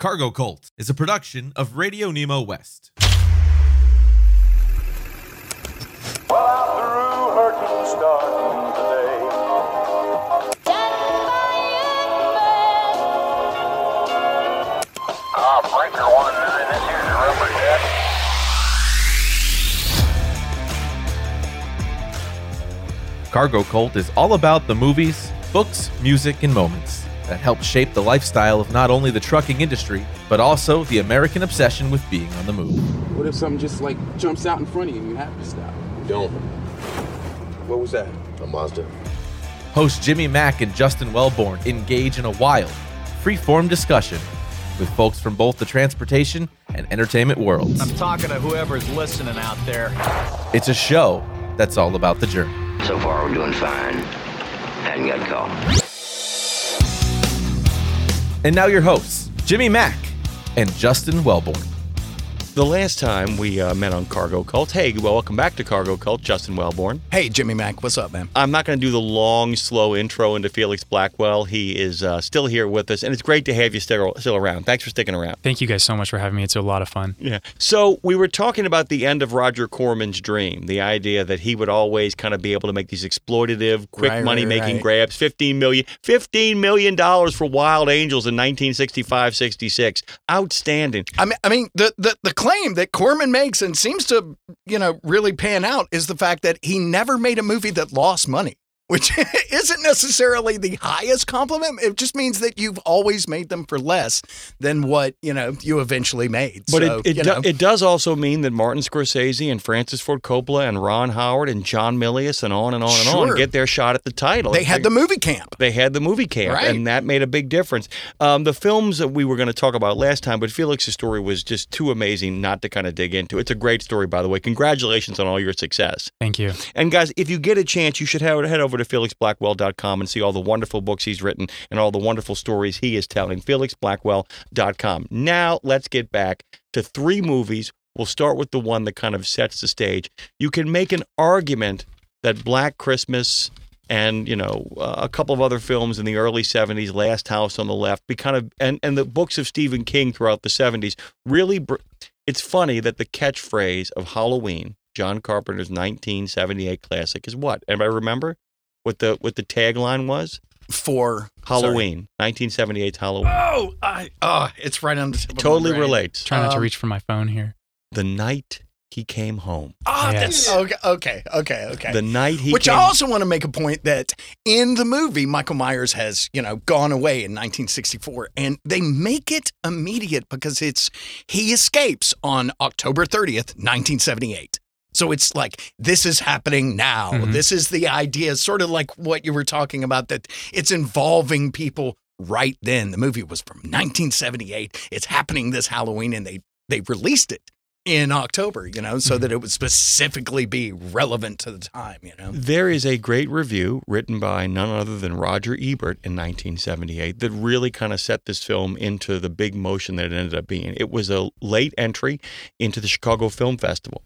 Cargo Cult is a production of Radio Nemo West. Well, through. Ah, breaker one, this here's rubber jet. Cargo Cult is all about the movies, books, music, and moments that help shape the lifestyle of not only the trucking industry, but also the American obsession with being on the move. What if something just like jumps out in front of you and you have to stop? Don't. What was that? A Mazda. Hosts Jimmy Mack and Justin Wellborn engage in a wild, free-form discussion with folks from both the transportation and entertainment worlds. I'm talking to whoever's listening out there. It's a show that's all about the journey. So far, we're doing fine. Hadn't got caught. And now your hosts, Jimmy Mack and Justin Wellborn. The last time we uh, met on Cargo Cult, hey, well, welcome back to Cargo Cult, Justin Wellborn. Hey, Jimmy Mack, what's up, man? I'm not going to do the long, slow intro into Felix Blackwell. He is uh, still here with us, and it's great to have you still, still around. Thanks for sticking around. Thank you guys so much for having me. It's a lot of fun. Yeah. So we were talking about the end of Roger Corman's dream, the idea that he would always kind of be able to make these exploitative, quick Right, money making right, right. grabs. Fifteen million, fifteen million dollars for Wild Angels in 1965-66. Outstanding. I mean, I mean, the, the the claim that Corman makes and seems to, you know, really pan out is the fact that he never made a movie that lost money, which isn't necessarily the highest compliment. It just means that you've always made them for less than what you know you eventually made. But so, it it, you do, it does also mean that Martin Scorsese and Francis Ford Coppola and Ron Howard and John Milius and on and on and on get their shot at the title. they had the movie camp. They had the movie camp, Right. and that made a big difference. Um, the films that we were going to talk about last time, but Felix's story was just too amazing not to kind of dig into. It's a great story, by the way. Congratulations on all your success. Thank you. And guys, if you get a chance, you should head head to felixblackwell.com and see all the wonderful books he's written and all the wonderful stories he is telling. felixblackwell.com. Now, let's get back to three movies. We'll start with the one that kind of sets the stage. You can make an argument that Black Christmas and you know uh, a couple of other films in the early 70s last house on the left be kind of and, and the books of stephen king throughout the 70s really br- it's funny that the catchphrase of halloween john carpenter's 1978 classic is what anybody remember what the what the tagline was For halloween 1978's halloween Oh, I oh, it's right on the tip of my totally brain. relates Trying not to Um, reach for my phone here. the night he came home Oh, Yes. that's okay, okay, okay, okay. the night he Which came I also want to make a point that in the movie, Michael Myers has, you know, gone away in 1964, and they make it immediate because it's he escapes on October 30th, 1978. So it's like this is happening now. Mhm. This is the idea, sort of like what you were talking about, that it's involving people right then. The movie was from 1978. It's happening this Halloween, and they they released it in October, you know, so that it would specifically be relevant to the time, you know. There is a great review written by none other than Roger Ebert in 1978 that really kind of set this film into the big motion that it ended up being. It was a late entry into the Chicago Film Festival.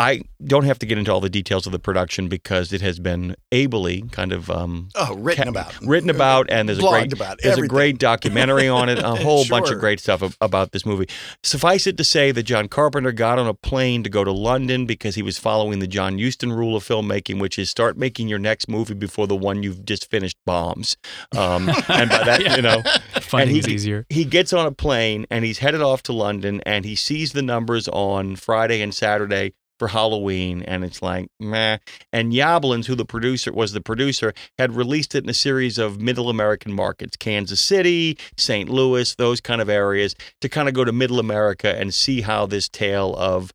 I don't have to get into all the details of the production because it has been ably kind of um, Oh, written ca- about. written about, and there's a great about there's a great documentary on it, a whole bunch of great stuff ab- about this movie. Suffice it to say that John Carpenter got on a plane to go to London because he was following the John Huston rule of filmmaking, which is start making your next movie before the one you've just finished bombs. Um, and by that, you know, Funding he, is easier. he gets on a plane and he's headed off to London and he sees the numbers on Friday and Saturday for Halloween and it's like meh. And Yablans, who the producer was the producer, had released it in a series of middle American markets, Kansas City, St. Louis, those kind of areas, to kind of go to middle America and see how this tale of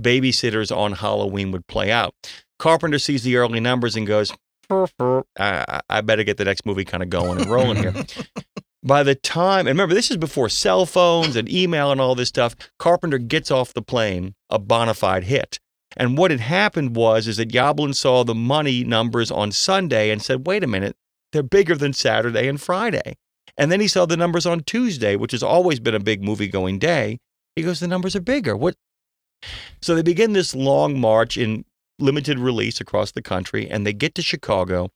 babysitters on Halloween would play out. Carpenter sees the early numbers and goes, I, I better get the next movie kind of going and rolling here. By the time, and remember, this is before cell phones and email and all this stuff. Carpenter gets off the plane, a bona fide hit. And what had happened was, is that Yoblin saw the money numbers on Sunday and said, "Wait a minute, they're bigger than Saturday and Friday." And then he saw the numbers on Tuesday, which has always been a big movie going day. He goes, "The numbers are bigger." What? So they begin this long march in limited release across the country, and they get to Chicago.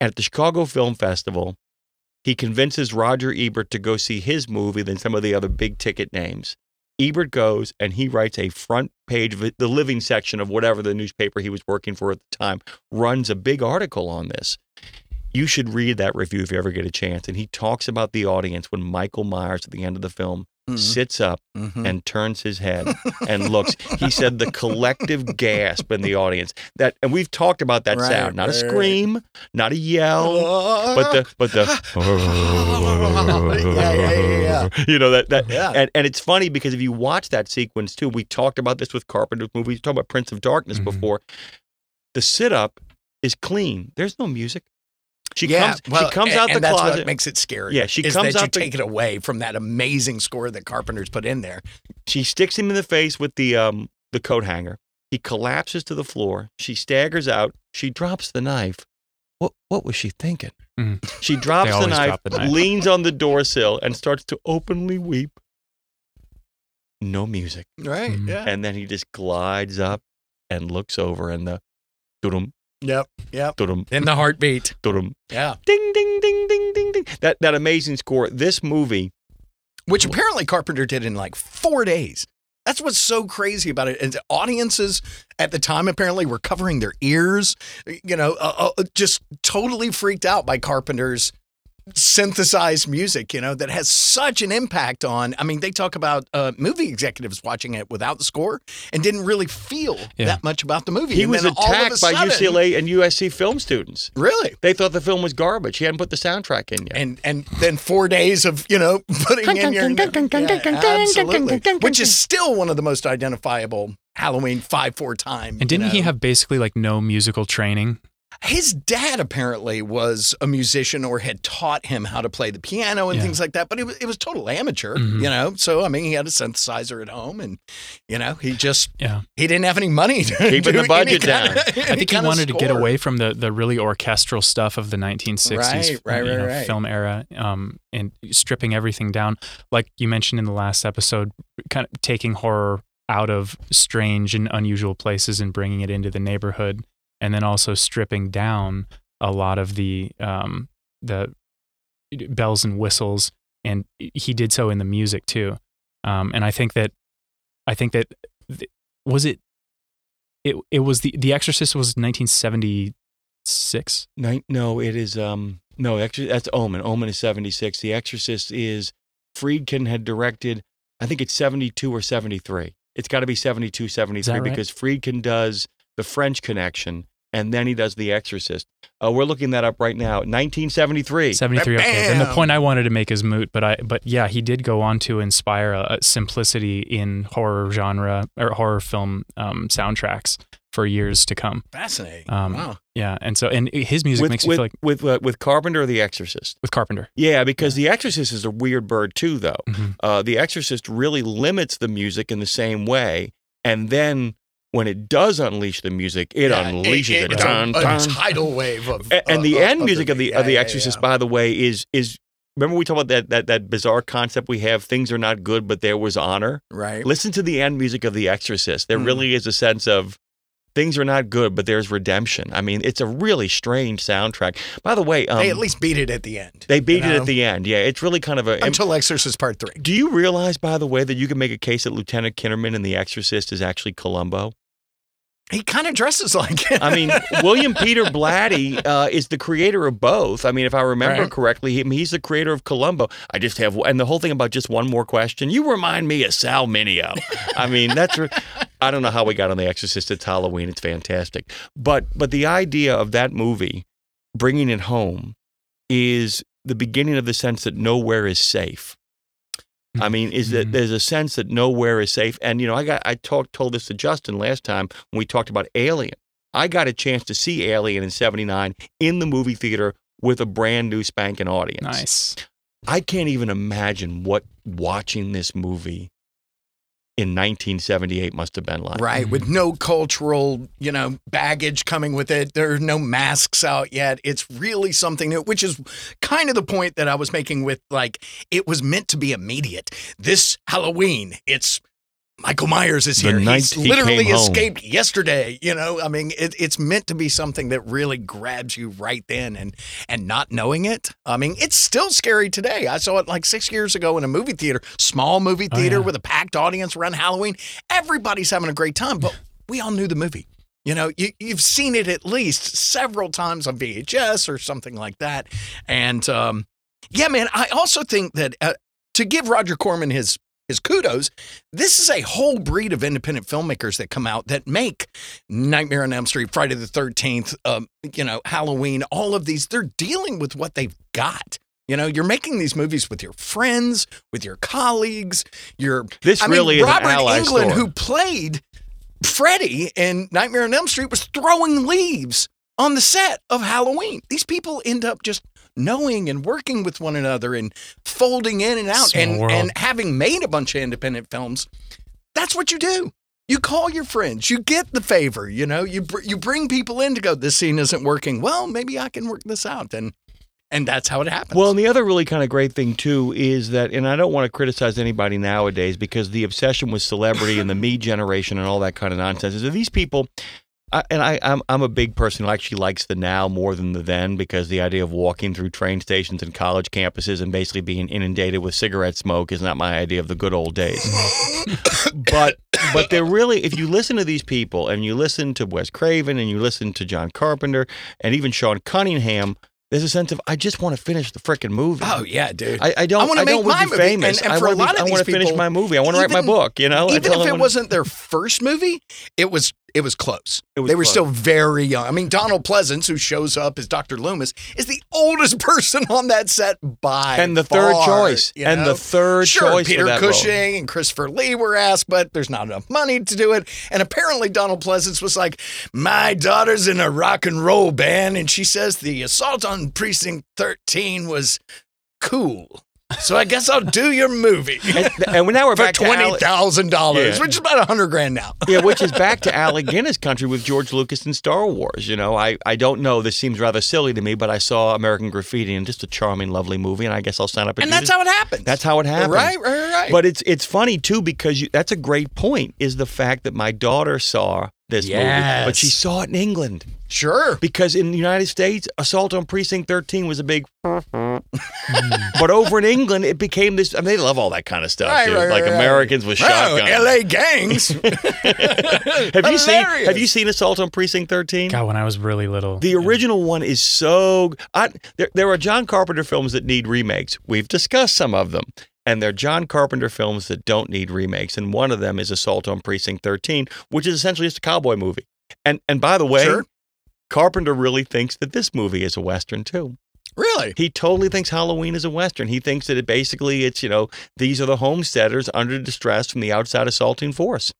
And at the Chicago Film Festival, He convinces Roger Ebert to go see his movie than some of the other big ticket names. Ebert goes and he writes a front page of the living section of whatever the newspaper he was working for at the time, runs a big article on this. You should read that review if you ever get a chance. And he talks about the audience when Michael Myers at the end of the film sits up Mhm. and turns his head and looks. He said the collective gasp in the audience that, and we've talked about that Right, sound, not a right, right. scream, not a yell, but the but the Yeah, yeah, yeah, yeah. you know that that Yeah. and, and it's funny because if you watch that sequence too, we talked about this with Carpenter's movies, we talked about Prince of Darkness Mhm. before. The sit up is clean. There's no music. She yeah, comes well, she comes a- out and the that's closet. what makes it scary. Yeah, she is comes that out you the- take it away from that amazing score that Carpenter's put in there. She sticks him in the face with the um the coat hanger. He collapses to the floor. She staggers out. She drops the knife. What what was she thinking? Mhm. She drops the knife, drop the knife. leans on the door sill, and starts to openly weep. No music. Right. Mhm. Yeah. And then he just glides up and looks over and the dum Yep. Yep. dum In the heartbeat. dum Yeah. ding ding ding ding ding ding. That that amazing score. This movie Which apparently Carpenter did in like four days. That's what's so crazy about it. And audiences at the time apparently were covering their ears, you know, uh, uh, just totally freaked out by Carpenter's synthesized music, you know, that has such an impact on. I mean, they talk about uh, movie executives watching it without the score and didn't really feel Yeah. that much about the movie. he And was then all of a attacked by sudden- UCLA and USC film students. Really? They thought the film was garbage. He hadn't put the soundtrack in yet. and and then four days of you know putting in your Yeah, absolutely, which is still one of the most identifiable Halloween five four time. And didn't you he have basically like no musical training? His dad apparently was a musician or had taught him how to play the piano and Yeah. things like that, but it was it was total amateur, Mhm. you know. So I mean, he had a synthesizer at home, and you know, he just Yeah. he didn't have any money to Keeping the any budget kind of- down. I think he kind of wanted to get away from the the really orchestral stuff of the 1960s Right, right, you right, know, right. film era um, and stripping everything down. Like you mentioned in the last episode, kind of taking horror out of strange and unusual places and bringing it into the neighborhood, and then also stripping down a lot of the um, the bells and whistles. And he did so in the music too. Um, and I think that I think that th- was it it it was the the Exorcist was 1976. Night, no, it is um no, Exor- that's Omen. Omen is 76. The Exorcist is Friedkin had directed I think it's 72 or 73. It's got to be 72 73 right? because Friedkin does The French Connection and then he does The Exorcist. Uh, we're looking that up right now. 1973. 73 okay And the point i wanted to make is moot but i but yeah he did go on to inspire a, a simplicity in horror genre or horror film um, soundtracks for years to come Fascinating. Um, wow. yeah and so and his music with makes me with feel like with, uh, with Carpenter or The Exorcist. with carpenter Yeah, because The Exorcist is a weird bird too, though. Mhm. Uh, the Exorcist really limits the music in the same way, and then when it does unleash the music, it Yeah, unleashes it. it's a- Dun, a, dun. tidal wave of A- and the of- end of music of the of the yeah, Exorcist, yeah. by the way, is is remember we talked about that that that bizarre concept we have. Things are not good, but there was honor. right. Listen to the end music of the Exorcist. There Mm. really is a sense of things are not good, but there's redemption. I mean, it's a really strange soundtrack. By the way, um, they at least beat it at the end. they beat you it know? at the end. Yeah, it's really kind of a. until Exorcist Part Three. do you realize, by the way, that you can make a case that Lieutenant Kinderman in The Exorcist is actually Columbo? He kind of dresses like it. I mean, William Peter Blatty uh, is the creator of both. I mean, if I remember Right. correctly, he, he's the creator of Columbo. I just have, and the whole thing about just one more question. You remind me of Sal Mineo. I mean, that's. I don't know how we got on The Exorcist. It's Halloween. It's fantastic, but but the idea of that movie, bringing it home, is the beginning of the sense that nowhere is safe. I mean, is that Mhm. there's a sense that nowhere is safe. And you know, I got I talked told this to Justin last time when we talked about Alien. I got a chance to see Alien in '79 in the movie theater with a brand new spanking audience. nice I can't even imagine what watching this movie in 1978 must have been like. right with mm-hmm. no cultural you know baggage coming with it. There are no masks out yet. It's really something new which is kind of the point that i was making with like it was meant to be immediate. This halloween it's Michael Myers is here. He's he literally came home. escaped yesterday. You know, I mean, it, it's meant to be something that really grabs you right then, and and not knowing it. I mean, it's still scary today. I saw it like six years ago in a movie theater, small movie Oh, theater yeah. with a packed audience around Halloween. Everybody's having a great time, but we all knew the movie. You know, you, you've seen it at least several times on VHS or something like that. And um, yeah, man, I also think that uh, to give Roger Corman his his kudos, this is a whole breed of independent filmmakers that come out that make Nightmare on Elm Street, Friday the Thirteenth, um, you know, Halloween, all of these. They're dealing with what they've got. You know, you're making these movies with your friends, with your colleagues. You're This I really mean, is Robert Englund, store. who played Freddy in Nightmare on Elm Street, was throwing leaves on the set of Halloween. These people end up just knowing and working with one another and folding in and out Small and, world. and having made a bunch of independent films. That's what you do. You call your friends. You get the favor. You know, you br- you bring people in to go. This scene isn't working. Well, maybe I can work this out, and and that's how it happens. Well, and the other really kind of great thing too is that, and I don't want to criticize anybody nowadays because the obsession with celebrity and the me generation and all that kind of nonsense is that these people. I, and I, I'm I'm a big person who actually likes the now more than the then because the idea of walking through train stations and college campuses and basically being inundated with cigarette smoke is not my idea of the good old days. but but they're really if you listen to these people and you listen to Wes Craven and you listen to John Carpenter and even Sean Cunningham, there's a sense of I just want to finish the freaking movie. oh yeah, dude. I, I don't. I I, wanna make my movie. famous. And- and I for a want to. of I these want to finish my movie. I want to write my book. You know. Even if it when- wasn't their first movie, it was it was close. It was they were close. still very young. I mean, Donald Pleasence, who shows up as Dr. Loomis, is the oldest person on that set by and the third choice, you and the third Sure, choice Peter that role. Cushing and Christopher Lee were asked, but there's not enough money to do it. And apparently, Donald Pleasence was like, "My daughter's in a rock and roll band, and she says the assault on Precinct 13 was cool. So I guess I'll do your movie." And, and now we're For back to twenty thousand dollars, Yeah. which is about a hundred grand now. yeah, which is back to Alec Guinness country with George Lucas and Star Wars. You know, I, I don't know. This seems rather silly to me, but I saw American Graffiti and just a charming, lovely movie, and I guess I'll sign up. And, And that's this. how it happens. That's how it happens. Right, right, right. But it's it's funny too because you, that's a great point. Is the fact that my daughter saw this movie, but she saw it in England sure. because in the United States, Assault on Precinct 13 was a big. but over in England, it became this. I mean, they love all that kind of stuff, Right, right, like right, right. Americans with Oh, shotguns. L.A. gangs. have you seen Have you seen Assault on Precinct 13? God, when I was really little. The original one is so. I, there, there are John Carpenter films that need remakes. We've discussed some of them. And they're John Carpenter films that don't need remakes. And one of them is Assault on Precinct 13, which is essentially just a cowboy movie. And and by the way, Sure. Carpenter really thinks that this movie is a Western too. really? He totally thinks Halloween is a Western. He thinks that it basically it's, you know, these are the homesteaders under distress from the outside assaulting force.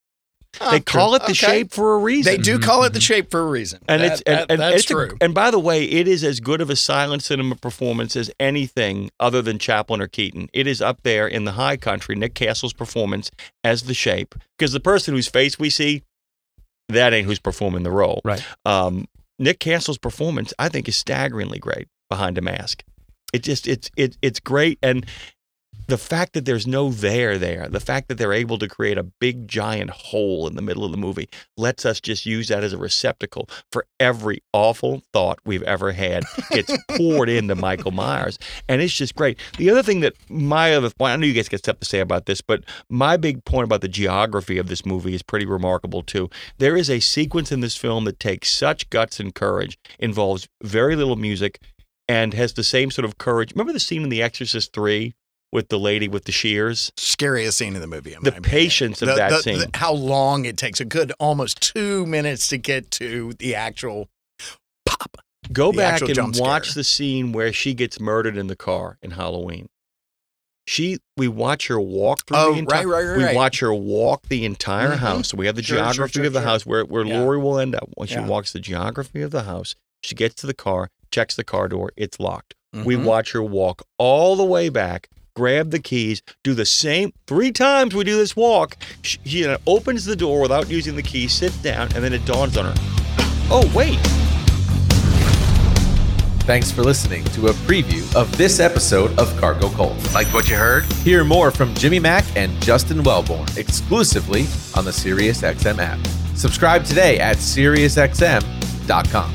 Oh, they call true. it the Okay. shape for a reason. They do call it the shape for a reason. And That- it's and, that- and that's it's a- true. and by the way, it is as good of a silent cinema performance as anything other than Chaplin or Keaton. It is up there in the high country. Nick Castle's performance as the shape, because the person whose face we see, that ain't who's performing the role. Right. Um, Nick Castle's performance, I think, is staggeringly great behind a mask. It just it's it, it's great, and the fact that there's no there there, the fact that they're able to create a big giant hole in the middle of the movie, lets us just use that as a receptacle for every awful thought we've ever had gets poured into Michael Myers, and it's just great. The other thing that my other point, I know you guys got stuff to say about this, but my big point about the geography of this movie is pretty remarkable too. There is a sequence in this film that takes such guts and courage, involves very little music, and has the same sort of courage. Remember the scene in The Exorcist Three with the lady with the shears? Scariest scene in the movie. The opinion. patience of The- that the- scene. the- how long it takes. A good almost two minutes to get to the actual pop. Go back and watch the scene where she gets murdered in the car in Halloween. She, we watch her walk through Oh, the entire. right, right, right, We right. watch her walk the entire Mhm. house. So we have the Sure, sure, geography sure, of the sure. house where where Yeah. Laurie will end up when she Yeah. walks the geography of the house. She gets to the car, checks the car door, it's locked. We Mhm. watch her walk all the way back, grab the keys, do the same three times. We do this walk. She, she uh, opens the door without using the key, sits down, and then it dawns on her. Oh wait, Thanks for listening to a preview of this episode of Cargo Cult. Like what you heard? Hear more from Jimmy Mack and Justin Wellborn exclusively on the SiriusXM app. Subscribe today at SiriusXM.com.